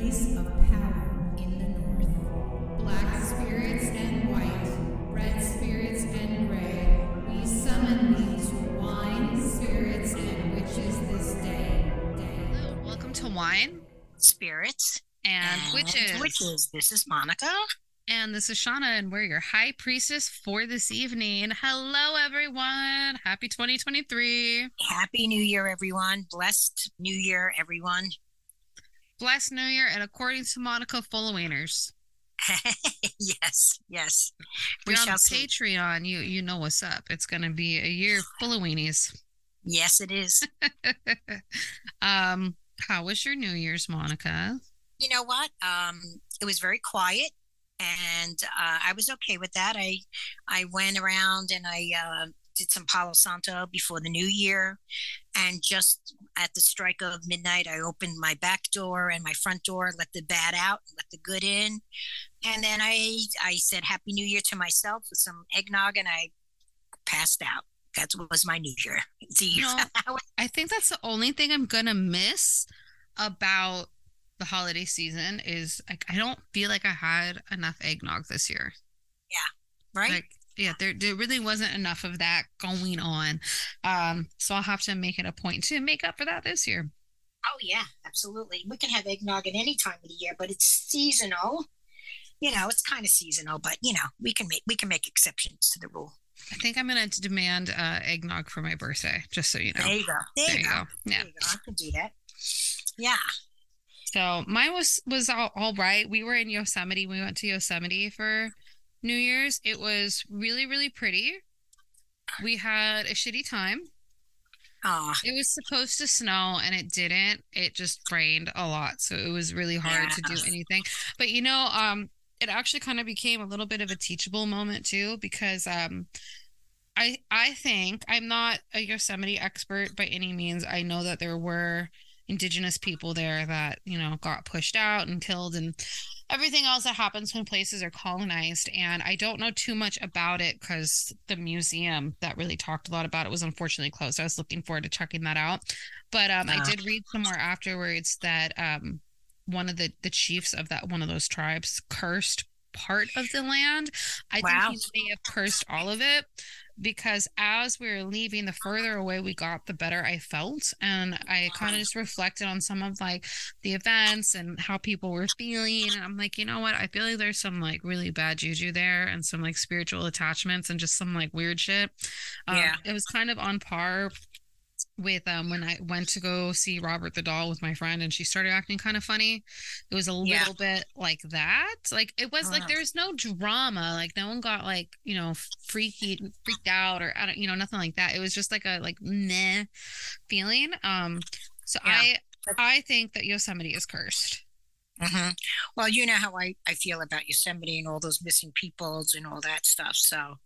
place of power in the north. Black spirits and white, red spirits and gray, we summon thee to wine, spirits, and witches this day. day. Hello, welcome to Wine spirits and, Witches. Witches. This is Monica. And this is Shauna, and we're your high priestess for this evening. Hello, everyone. Happy 2023. Happy New Year, everyone. Blessed New Year, everyone. Blessed New Year, and according to Monica, full wieners. yes, yes. We on Patreon, you you know what's up. It's gonna be a year full of weenies. Yes, it is. um, how was your New Year's, Monica? You know what? Um, it was very quiet and uh, I was okay with that. I I went around and I uh, did some Palo Santo before the New Year, and just at the strike of midnight, I opened my back door and my front door, let the bad out, let the good in, and then I I said Happy New Year to myself with some eggnog, and I passed out. That was my New Year. You know, I think that's the only thing I'm gonna miss about the holiday season is like I don't feel like I had enough eggnog this year. Yeah. Right. Like, yeah, there, there really wasn't enough of that going on. Um, so I'll have to make it a point to make up for that this year. Oh yeah, absolutely. We can have eggnog at any time of the year, but it's seasonal. You know, it's kind of seasonal, but you know, we can make we can make exceptions to the rule. I think I'm gonna demand uh, eggnog for my birthday, just so you know. There you go. There, there you go. go. Yeah, you go. I can do that. Yeah. So mine was was all, all right. We were in Yosemite. We went to Yosemite for New Year's. It was really really pretty. We had a shitty time. Oh. It was supposed to snow and it didn't. It just rained a lot, so it was really hard yeah. to do anything. But you know, um, it actually kind of became a little bit of a teachable moment too because um, I I think I'm not a Yosemite expert by any means. I know that there were indigenous people there that you know got pushed out and killed and everything else that happens when places are colonized and i don't know too much about it because the museum that really talked a lot about it was unfortunately closed. I was looking forward to checking that out. But um, i did read somewhere afterwards that um, one of the the chiefs of that one of those tribes cursed part of the land. I wow. think he may have cursed all of it because as we were leaving, the further away we got, the better I felt. And I kind of just reflected on some of like the events and how people were feeling. And I'm like, you know what? I feel like there's some like really bad juju there and some like spiritual attachments and just some like weird shit. Um, yeah. It was kind of on par with um when I went to go see Robert the doll with my friend and she started acting kind of funny. It was a yeah. little bit like that. Like it was like there's no drama. Like no one got like, you know, freaky freaked out or I don't you know, nothing like that. It was just like a like meh feeling. Um so yeah. I I think that Yosemite is cursed. Mm-hmm. Well, you know how I, I feel about Yosemite and all those missing peoples and all that stuff. So,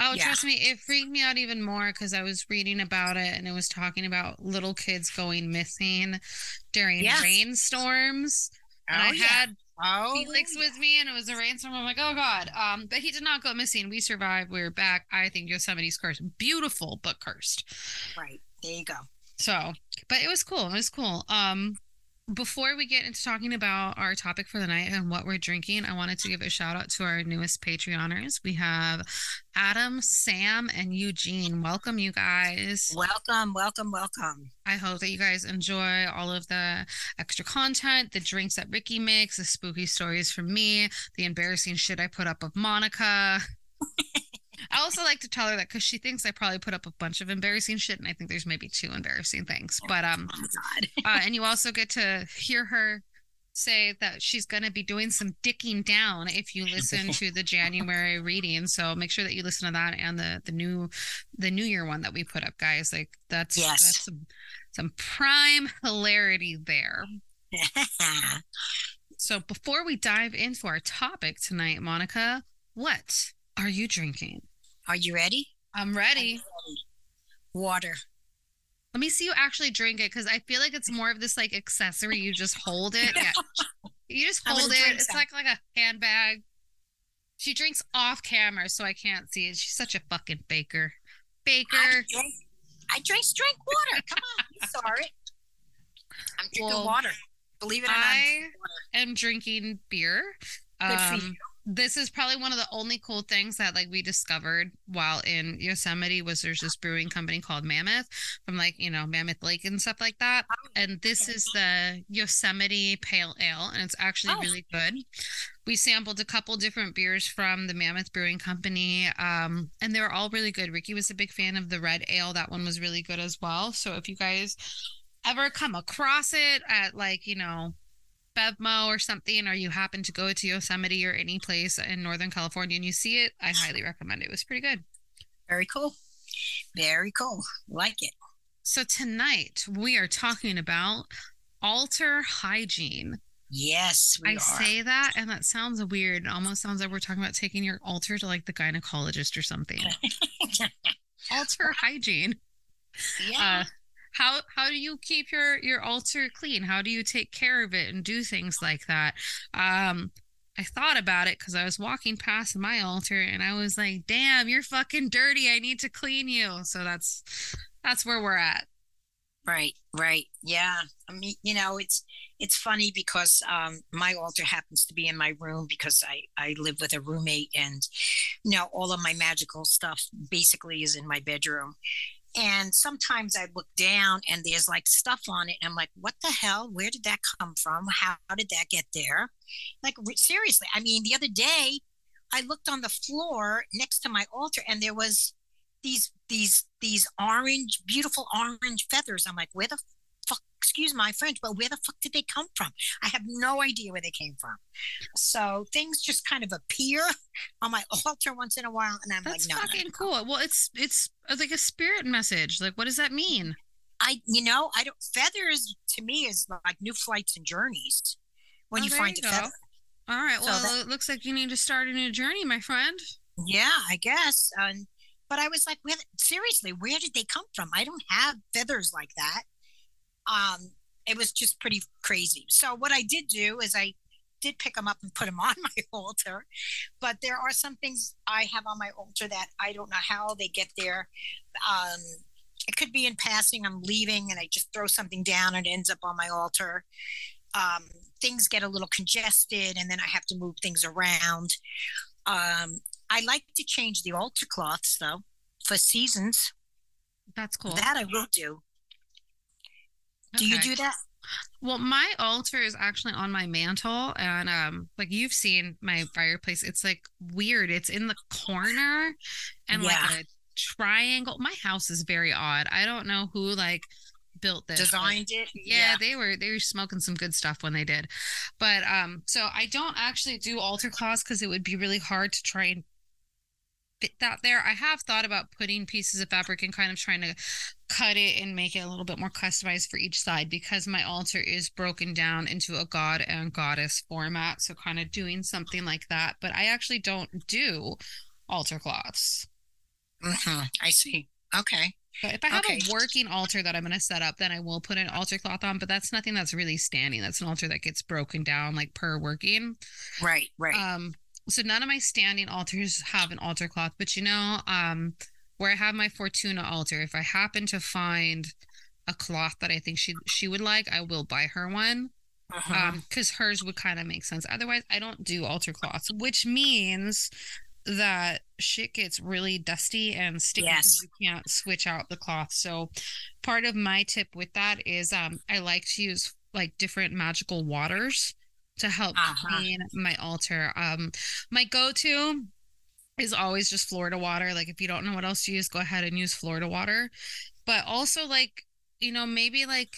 oh, yeah. trust me, it freaked me out even more because I was reading about it and it was talking about little kids going missing during yes. rainstorms. And oh, I yeah. had oh, Felix yeah. with me and it was a rainstorm. I'm like, oh God. Um, but he did not go missing. We survived. We were back. I think Yosemite's cursed. Beautiful, but cursed. Right. There you go. So, but it was cool. It was cool. Um, before we get into talking about our topic for the night and what we're drinking, I wanted to give a shout out to our newest Patreoners. We have Adam, Sam, and Eugene. Welcome, you guys. Welcome, welcome, welcome. I hope that you guys enjoy all of the extra content, the drinks that Ricky makes, the spooky stories from me, the embarrassing shit I put up of Monica. I also like to tell her that because she thinks I probably put up a bunch of embarrassing shit, and I think there's maybe two embarrassing things. Oh, but um, oh uh, and you also get to hear her say that she's going to be doing some dicking down if you listen to the January reading. So make sure that you listen to that and the the new the New Year one that we put up, guys. Like that's yes. that's some, some prime hilarity there. so before we dive into our topic tonight, Monica, what are you drinking? Are you ready? I'm ready. Water. Let me see you actually drink it because I feel like it's more of this like accessory. You just hold it. Yeah. You just hold it. It's some. like like a handbag. She drinks off camera, so I can't see it. She's such a fucking baker. Baker. I drink, I drink, drink water. Come on, you saw it. I'm drinking well, water. Believe it or not, I am drinking beer. Good for Um, you. This is probably one of the only cool things that like we discovered while in Yosemite was there's this brewing company called Mammoth from like you know Mammoth Lake and stuff like that. And this is the Yosemite Pale Ale, and it's actually Oh. really good. We sampled a couple different beers from the Mammoth Brewing Company, um, and they were all really good. Ricky was a big fan of the red ale; that one was really good as well. So if you guys ever come across it at like you know Bevmo or something, or you happen to go to Yosemite or any place in Northern California and you see it, I highly recommend it. It was pretty good. Very cool. Very cool. Like it. So tonight we are talking about altar hygiene. Yes, we I are. say that and that sounds weird. It almost sounds like we're talking about taking your altar to like the gynecologist or something. altar hygiene. yeah. Uh, how how do you keep your your altar clean? How do you take care of it and do things like that? Um, I thought about it because I was walking past my altar and I was like, "Damn, you're fucking dirty. I need to clean you." So that's that's where we're at. Right, right. Yeah. I mean, you know, it's it's funny because um my altar happens to be in my room because I I live with a roommate and you know, all of my magical stuff basically is in my bedroom. And sometimes I look down and there's like stuff on it and I'm like, "What the hell? Where did that come from? How, did that get there?" Like re- seriously. I mean, the other day I looked on the floor next to my altar and there was these these these orange beautiful orange feathers i'm like where the fuck excuse my french but where the fuck did they come from i have no idea where they came from so things just kind of appear on my altar once in a while and i'm That's like no, no, fucking no. cool. Well, it's it's uh, like a spirit message. Like, what does that mean? i you know i don't feathers to me is like new flights and journeys when Oh, you find you a feather All right. So Well, that- it looks like you need to start a new journey, my friend. yeah i guess and but i was like where, seriously where did they come from i don't have feathers like that um it was just pretty crazy so what i did do is i did pick them up and put them on my altar but there are some things i have on my altar that i don't know how they get there um it could be in passing i'm leaving and i just throw something down and it ends up on my altar um things get a little congested and then i have to move things around um I like to change the altar cloths though for seasons. That's cool. That I will do. Do you do that? Well, my altar is actually on my mantle, and um, like you've seen my fireplace, it's like weird. It's in the corner and Yeah. like a triangle. My house is very odd. I don't know who like built this. Designed it? yeah, they were they were smoking some good stuff when they did. But um, so I don't actually do altar cloths because it would be really hard to try and that there. I have thought about putting pieces of fabric and kind of trying to cut it and make it a little bit more customized for each side because my altar is broken down into a god and goddess format. So kind of doing something like that. But I actually don't do altar cloths. Mhm, I see. Okay. But if I have Okay. a working altar that I'm going to set up, then I will put an altar cloth on. But that's nothing that's really standing. That's an altar that gets broken down like per working. Right, right. Um, so none of my standing altars have an altar cloth, but you know, um, where I have my Fortuna altar, if I happen to find a cloth that I think she she would like, I will buy her one. Mhm. Um, because hers would kind of make sense. Otherwise, I don't do altar cloths, which means that shit gets really dusty and sticky because Yes. you can't switch out the cloth. So part of my tip with that is um I like to use like different magical waters to help Uh-huh. clean my altar. Um my go-to is always just Florida water. Like if you don't know what else to use, go ahead and use Florida water. But also like, you know, maybe like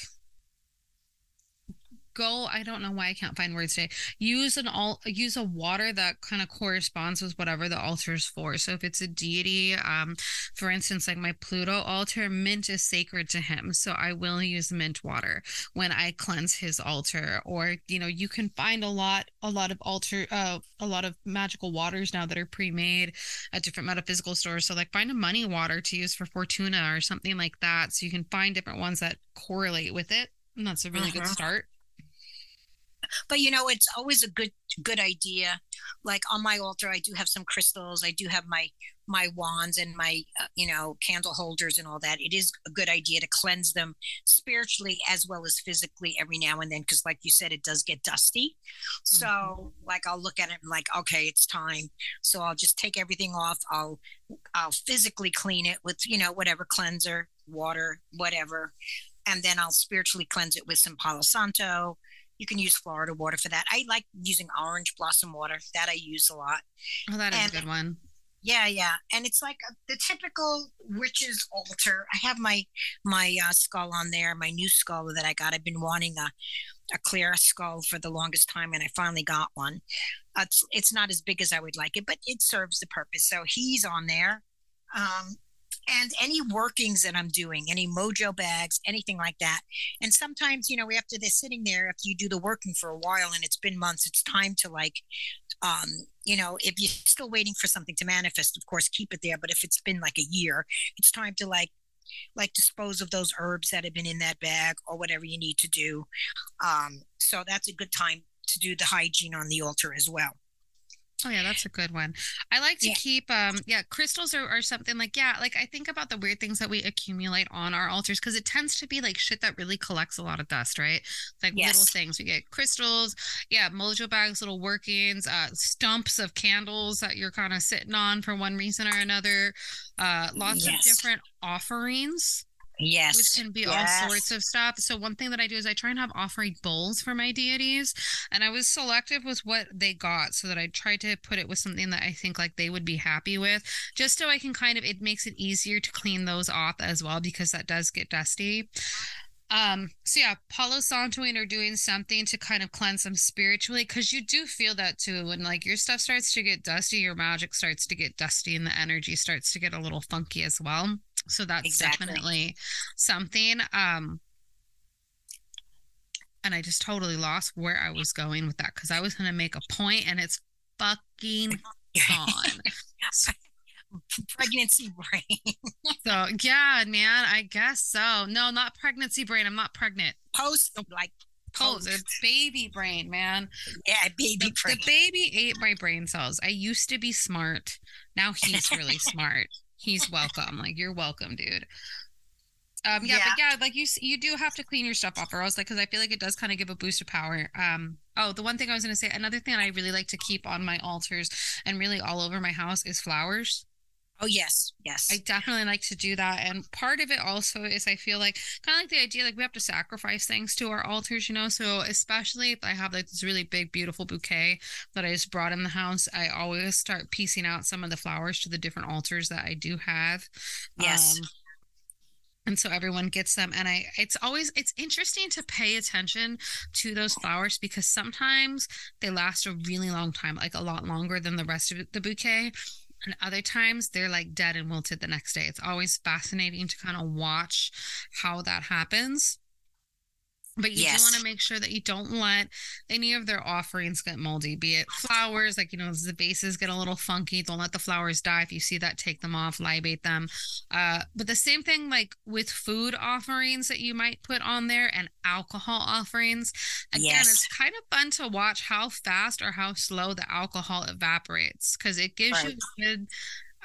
go i don't know why i can't find words today. Use an all use a water that kind of corresponds with whatever the altar is for. So if it's a deity um for instance like my pluto altar mint is sacred to him. So i will use mint water when i cleanse his altar. Or you know you can find a lot a lot of altar uh a lot of magical waters now that are pre-made at different metaphysical stores. So like find a money water to use for fortuna or something like that. So you can find different ones that correlate with it. And that's a really good Mhm. start but you know it's always a good good idea. Like on my altar i do have some crystals. I do have my my wands and my uh, you know candle holders and all that. It is a good idea to cleanse them spiritually as well as physically every now and then because like you said it does get dusty. So mm-hmm. like i'll look at it and like okay it's time. So i'll just take everything off. I'll i'll physically clean it with you know whatever cleanser water whatever. And then i'll spiritually cleanse it with some palo santo you can use Florida water for that. I like using orange blossom water. That I use a lot. Oh, that is and, a good one. Yeah, yeah, and it's like a, the typical witch's altar. I have my my uh, skull on there, my new skull that I got. I've been wanting a a clear skull for the longest time, and I finally got one. Uh, it's it's not as big as I would like it, but it serves the purpose. So he's on there. Um, and any workings that I'm doing, any mojo bags, anything like that. And sometimes, you know, after they're sitting there, after you do the working for a while and it's been months, it's time to like, um, you know, if you're still waiting for something to manifest, of course, keep it there. But if it's been like a year, it's time to like like dispose of those herbs that have been in that bag or whatever you need to do. Um, so that's a good time to do the hygiene on the altar as well. Oh yeah, that's a good one. I like to yeah. keep um yeah, crystals are, are something like yeah, like I think about the weird things that we accumulate on our altars because it tends to be like shit that really collects a lot of dust, right? like yes. little things. We get crystals, yeah, mojo bags, little workings, uh stumps of candles that you're kind of sitting on for one reason or another. Uh lots yes. of different offerings Yes. Which can be yes. all sorts of stuff. So one thing that I do is I try and have offering bowls for my deities. And I was selective with what they got so that I tried to put it with something that I think like they would be happy with. Just so I can kind of it makes it easier to clean those off as well because that does get dusty. Um, so yeah, Palo Santoing or doing something to kind of cleanse them spiritually, because you do feel that too. When like your stuff starts to get dusty, your magic starts to get dusty, and the energy starts to get a little funky as well. So that's exactly. definitely something. Um, and I just totally lost where I was going with that because I was going to make a point and it's fucking gone. pregnancy brain. so yeah, man, I guess so. No, not pregnancy brain. I'm not pregnant. Post like post. It's baby brain, man. Yeah, baby the, brain. The baby ate my brain cells. I used to be smart. Now he's really smart he's welcome. Like you're welcome, dude. Um, yeah, yeah, but yeah, like you, you do have to clean your stuff off, or else, like, because I feel like it does kind of give a boost of power. Um, oh, the one thing I was gonna say, another thing I really like to keep on my altars and really all over my house is flowers. Oh yes, yes. I definitely like to do that, and part of it also is I feel like kind of like the idea like we have to sacrifice things to our altars, you know. So especially if I have like this really big, beautiful bouquet that I just brought in the house, I always start piecing out some of the flowers to the different altars that I do have. Yes. Um, and so everyone gets them and i it's always it's interesting to pay attention to those flowers because sometimes they last a really long time like a lot longer than the rest of the bouquet and other times they're like dead and wilted the next day. It's always fascinating to kind of watch how that happens. But you yes. do want to make sure that you don't let any of their offerings get moldy, be it flowers, like, you know, the vases get a little funky. Don't let the flowers die. If you see that, take them off, libate them. Uh, but the same thing, like with food offerings that you might put on there and alcohol offerings. Again, yes. it's kind of fun to watch how fast or how slow the alcohol evaporates because it gives right. you a good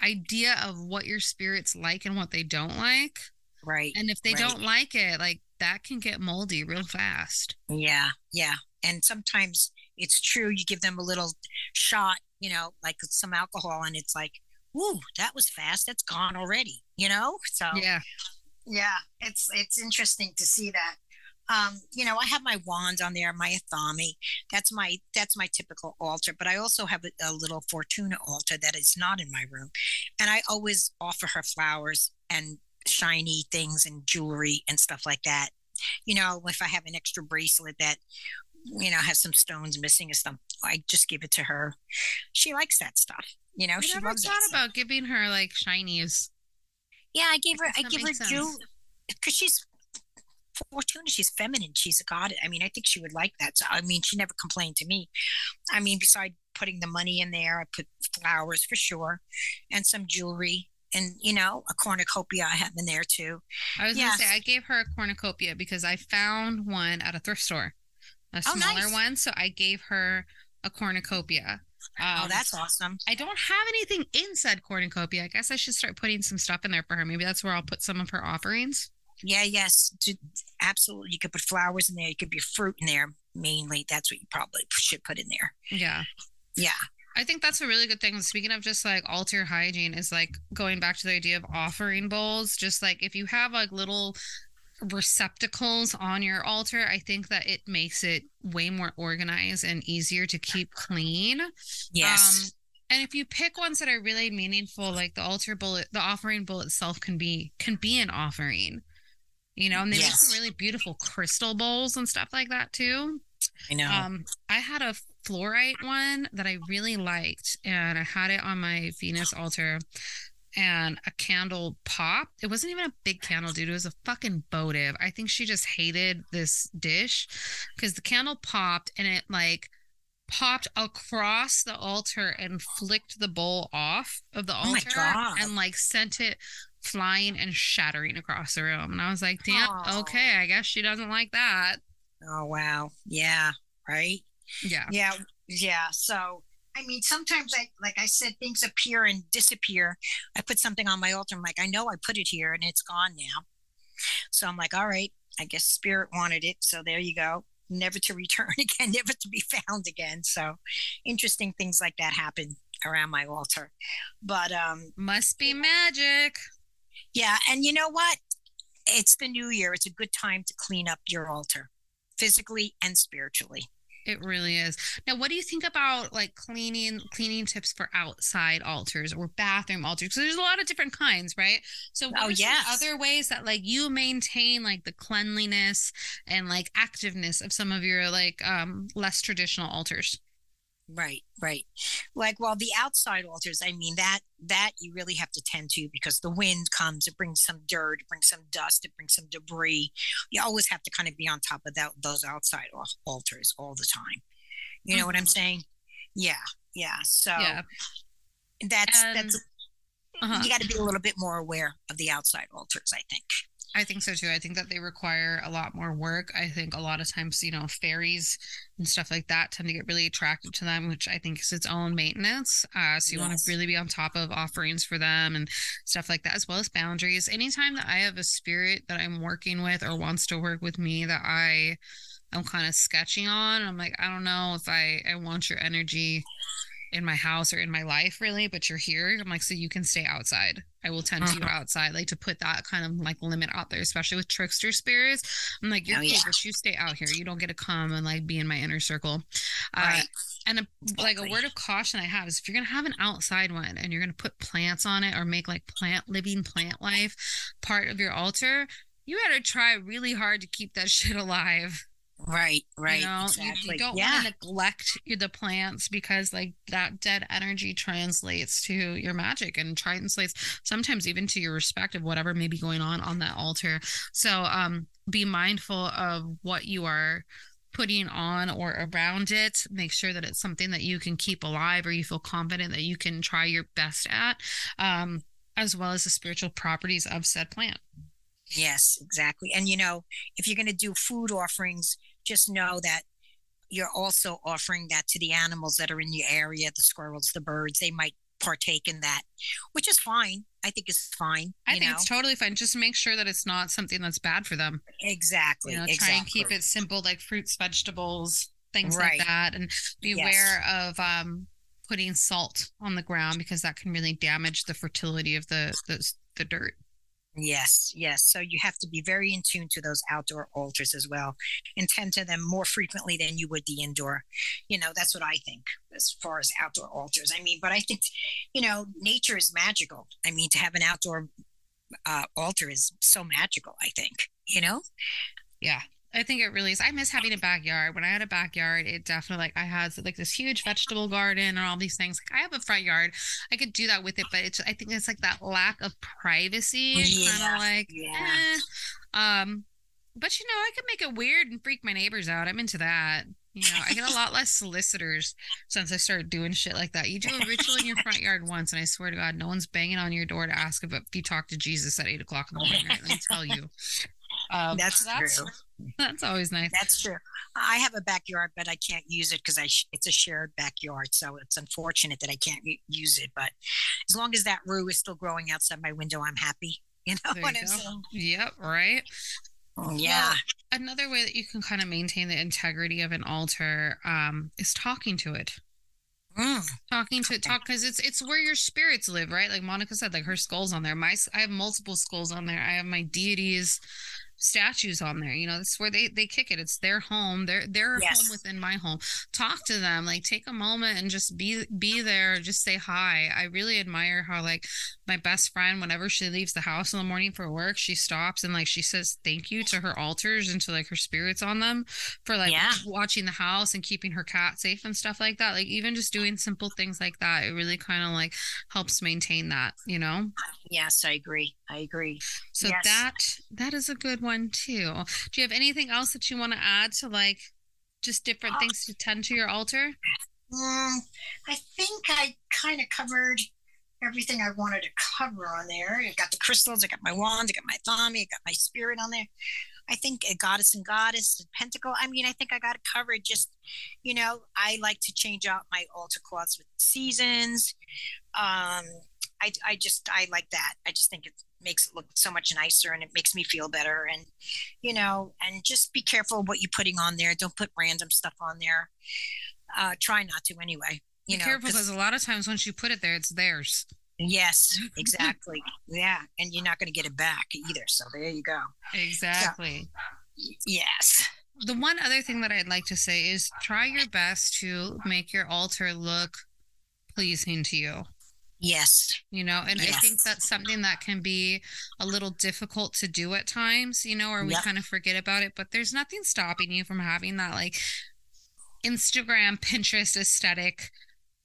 idea of what your spirit's like and what they don't like. Right. And if they right. don't like it, like that can get moldy real fast. Yeah, yeah. And sometimes it's true. You give them a little shot, you know, like some alcohol, and it's like, "Ooh, that was fast. That's gone already." You know. So yeah, yeah. It's it's interesting to see that. Um, you know, I have my wands on there, my athame. That's my that's my typical altar. But I also have a, a little Fortuna altar that is not in my room, and I always offer her flowers and shiny things and jewelry and stuff like that. You know, if I have an extra bracelet that, you know, has some stones missing or something, I just give it to her. She likes that stuff. You know, I she never loves thought about giving her like shinies. Yeah, I gave her. I give her jewelry because she's Fortuna. She's feminine. She's a god. I mean, I think she would like that. So, I mean, she never complained to me. I mean, beside putting the money in there, I put flowers for sure, and some jewelry and you know a cornucopia I have in there too. I was yes. gonna say I gave her a cornucopia because I found one at a thrift store, a smaller oh, nice. one. So I gave her a cornucopia, Um, oh, that's awesome. I don't have anything in said cornucopia. I guess I should start putting some stuff in there for her. Maybe that's where I'll put some of her offerings. Yeah, yes, absolutely. You could put flowers in there. You could be fruit in there. Mainly, that's what you probably should put in there. Yeah. Yeah. I think that's a really good thing. Speaking of just like altar hygiene, is like going back to the idea of offering bowls. Just like if you have like little receptacles on your altar, I think that it makes it way more organized and easier to keep clean. Yes. Um, and if you pick ones that are really meaningful, like the altar bullet, the offering bowl itself can be can be an offering. You know, and they make some really beautiful crystal bowls and stuff like that too. I know. Um, I had a fluorite one that I really liked, and I had it on my Venus altar. And a candle popped. It wasn't even a big candle, dude. It was a fucking votive. I think she just hated this dish because the candle popped and it like popped across the altar and flicked the bowl off of the Oh altar God. and like sent it flying and shattering across the room. And I was like, damn, Aw. okay, I guess she doesn't like that. oh wow. Yeah. Right. Yeah. Yeah. Yeah. So I mean, sometimes I like I said, things appear and disappear. I put something on my altar. I'm like, I know I put it here and it's gone now. So I'm like, all right, I guess spirit wanted it. So there you go. Never to return again, never to be found again. So interesting things like that happen around my altar. But um Must be magic. yeah, and you know what? It's the new year. It's a good time to clean up your altar, physically and spiritually. It really is. Now, what do you think about like cleaning cleaning tips for outside altars or bathroom altars? Because there's a lot of different kinds, right? So, what Oh, are yes. other ways that like you maintain like the cleanliness and like activeness of some of your like um less traditional altars? Right, right. Like well, the outside altars, I mean that that you really have to tend to because the wind comes, it brings some dirt, it brings some dust, it brings some debris. You always have to kind of be on top of that those outside al- altars all the time. You know what I'm Mhm. saying? Yeah, yeah. So Yeah. that's And- that's Uh-huh. you got to be a little bit more aware of the outside altars, I think. I think so too. I think that they require a lot more work. I think a lot of times, you know, fairies and stuff like that tend to get really attracted to them, which I think is its own maintenance. Uh, so you want to really be on top of offerings for them and stuff like that, as well as boundaries. Anytime that I have a spirit that I'm working with or wants to work with me that I am kind of sketchy on, I'm like, I don't know if I I want your energy in my house or in my life really but you're here i'm like so you can stay outside i will tend to you Uh-huh. outside like to put that kind of like limit out there especially with trickster spirits i'm like you're Oh, yeah. but you stay out here you don't get to come and like be in my inner circle uh, Right. and a, like a word of caution i have is if you're gonna have an outside one and you're gonna put plants on it or make like plant living plant life part of your altar you gotta try really hard to keep that shit alive Right, right. you know, you- exactly. you, don't yeah. want to neglect the plants because like that dead energy translates to your magic and translates sometimes even to your respect of whatever may be going on on that altar. So um be mindful of what you are putting on or around it. Make sure that it's something that you can keep alive or you feel confident that you can try your best at. Um as well as the spiritual properties of said plant. Yes, exactly. And you know, if you're going to do food offerings, just know that you're also offering that to the animals that are in your area, the squirrels, the birds. They might partake in that, which is fine. I think is fine. I think know? it's totally fine. Just make sure that it's not something that's bad for them. exactly. you know exactly. try and keep it simple like fruits vegetables things Right. like that and Yes. beware of um putting salt on the ground because that can really damage the fertility of the the, the dirt Yes, yes. So you have to be very in tune to those outdoor altars as well and tend to them more frequently than you would the indoor. You know, that's what I think as far as outdoor altars. I mean, but I think, you know, nature is magical. I mean, to have an outdoor uh, altar is so magical, I think, you know? yeah i think it really is. I miss having a backyard. When i had a backyard it definitely like i had like this huge vegetable garden and all these things. Like i have a front yard. I could do that with it but it's i think it's like that lack of privacy kind Yeah, of like yeah. eh. um but you know i could make it weird and freak my neighbors out. I'm into that. You know i get a lot less solicitors since i started doing shit like that. You do a ritual in your front yard once and i swear to god no one's banging on your door to ask if you talk to jesus at eight o'clock in the morning right? let me tell you. Um, That's that's true. That's always nice. That's true. I have a backyard, but I can't use it because I sh- it's a shared backyard, so it's unfortunate that I can't use it. But as long as that rue is still growing outside my window, I'm happy. You know There what you I'm go. saying? Yep, right. Yeah. Well, another way that you can kind of maintain the integrity of an altar um, is talking to it. Mm. Talking to it, talk because it's it's where your spirits live, right? Like Monica said, like her skull's on there. My I have multiple skulls on there. I have my deities statues on there. You know, that's where they they kick it. It's their home. They're they're Yes. home within my home. Talk to them. Like take a moment and just be be there. Just say hi. I really admire how like my best friend, whenever she leaves the house in the morning for work, she stops and like she says thank you to her altars and to like her spirits on them for like Yeah. watching the house and keeping her cat safe and stuff like that. Like even just doing simple things like that, it really kind of like helps maintain that, you know? Yes, I agree. I agree. So Yes. that that is a good one too. Do you have anything else that you want to add to like just different things to tend to your altar? Mm, I think I kind of covered everything I wanted to cover on there. I got the crystals, I got my wand, I got my thumb, I got my spirit on there. I think a goddess and goddess, a pentacle. I mean, I think I got it covered. Just, you know, I like to change out my altar cloths with seasons. Um, I, I just, I like that. I just think it makes it look so much nicer and it makes me feel better. And, you know, and just be careful what you're putting on there. Don't put random stuff on there. Uh, try not to anyway. Be You know, careful 'cause- because a lot of times once you put it there, it's theirs. Yes, exactly. yeah, and you're not going to get it back either. So there you go. Exactly. Y- Yes. The one other thing that I'd like to say is try your best to make your altar look pleasing to you. Yes. you know and i think that's something that can be a little difficult to do at times you know or we Yep. kind of forget about it but there's nothing stopping you from having that like instagram pinterest aesthetic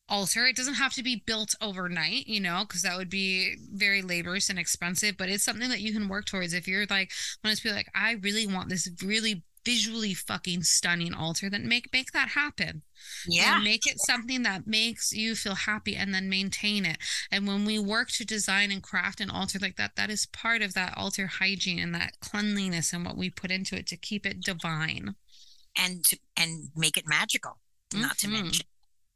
altar it doesn't have to be built overnight you know because that would be very laborious and expensive but it's something that you can work towards if you're like want to be like i really want this really visually fucking stunning altar then make make that happen Yeah. and make it something that makes you feel happy and then maintain it. And when we work to design and craft an altar like that, that is part of that altar hygiene and that cleanliness and what we put into it to keep it divine. And to, and make it magical. Not to Mhm. mention,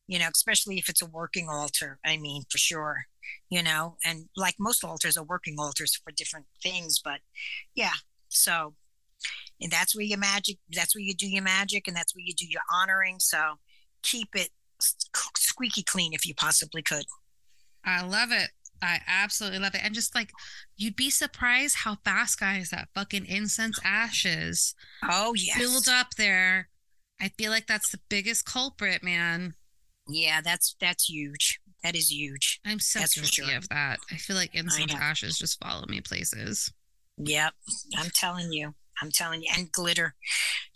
you know, especially if it's a working altar. I mean, for sure. You know, and like most altars are working altars for different things, but yeah. So, and that's where your magic. That's where you do your magic, and that's where you do your honoring. So, keep it squeaky clean if you possibly could. I love it. I absolutely love it. And just like you'd be surprised how fast, guys, that fucking incense ashes Oh yeah build up there. I feel like that's the biggest culprit, man. Yeah, that's that's huge. That is huge. I'm so That's guilty sure. of that. I feel like incense ashes just follow me places. Yep. I'm telling you. I'm telling you. And glitter.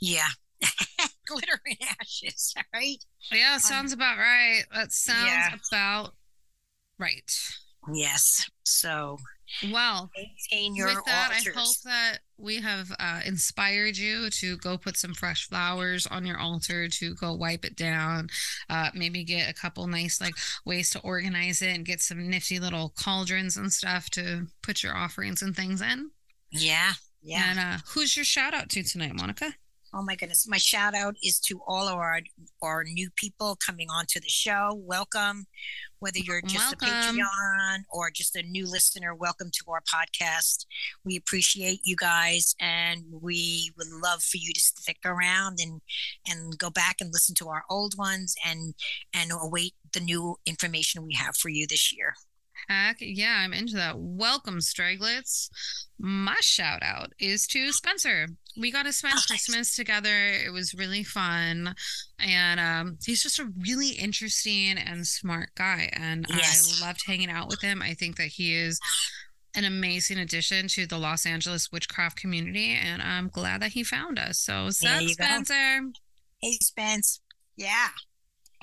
Yeah. glitter and ashes. Right. Yeah, sounds about right. That sounds Yeah. about right. Yes. So Well, maintain your with that, altars. I hope that we have uh, inspired you to go put some fresh flowers on your altar, to go wipe it down, uh, maybe get a couple nice like ways to organize it and get some nifty little cauldrons and stuff to put your offerings and things in. yeah. Yeah. And uh, who's your shout out to tonight, Monica? Oh my goodness. My shout out is to all of our our new people coming onto the show. Welcome. Whether you're just Welcome. a Patreon or just a new listener, welcome to our podcast. We appreciate you guys and we would love for you to stick around and and go back and listen to our old ones and and await the new information we have for you this year. Heck yeah, I'm into that. Welcome, Straglets. My shout out is to Spencer. We got to spend nice. Christmas together. It was really fun. And um, he's just a really interesting and smart guy. And Yes. I loved hanging out with him. I think that he is an amazing addition to the Los Angeles witchcraft community. And I'm glad that he found us. So, sup, you go. Spencer? Hey Spence. Yeah.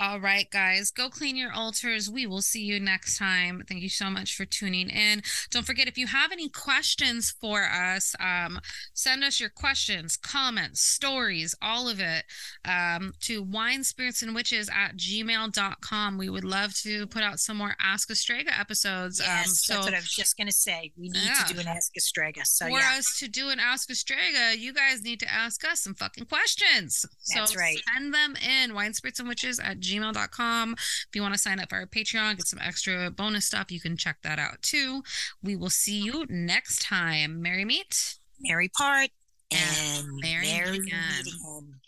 All right, guys, go clean your altars. We will see you next time. Thank you so much for tuning in. Don't forget, if you have any questions for us, um, send us your questions, comments, stories, all of it um, to wine, spirits, and witches at gmail.com. We would love to put out some more Ask Astraga episodes. Yes, um, that's so what I was just going to say. We need Yeah. to do an Ask Astraga. So, for yeah. us to do an Ask Astraga, you guys need to ask us some fucking questions. That's so right. send them in wine spirits and witches at gmail.com. If you want to sign up for our Patreon, get some extra bonus stuff, you can check that out too. We will see you next time. Merry meet. Merry Part And and Merry Merry Meet again. Meet again.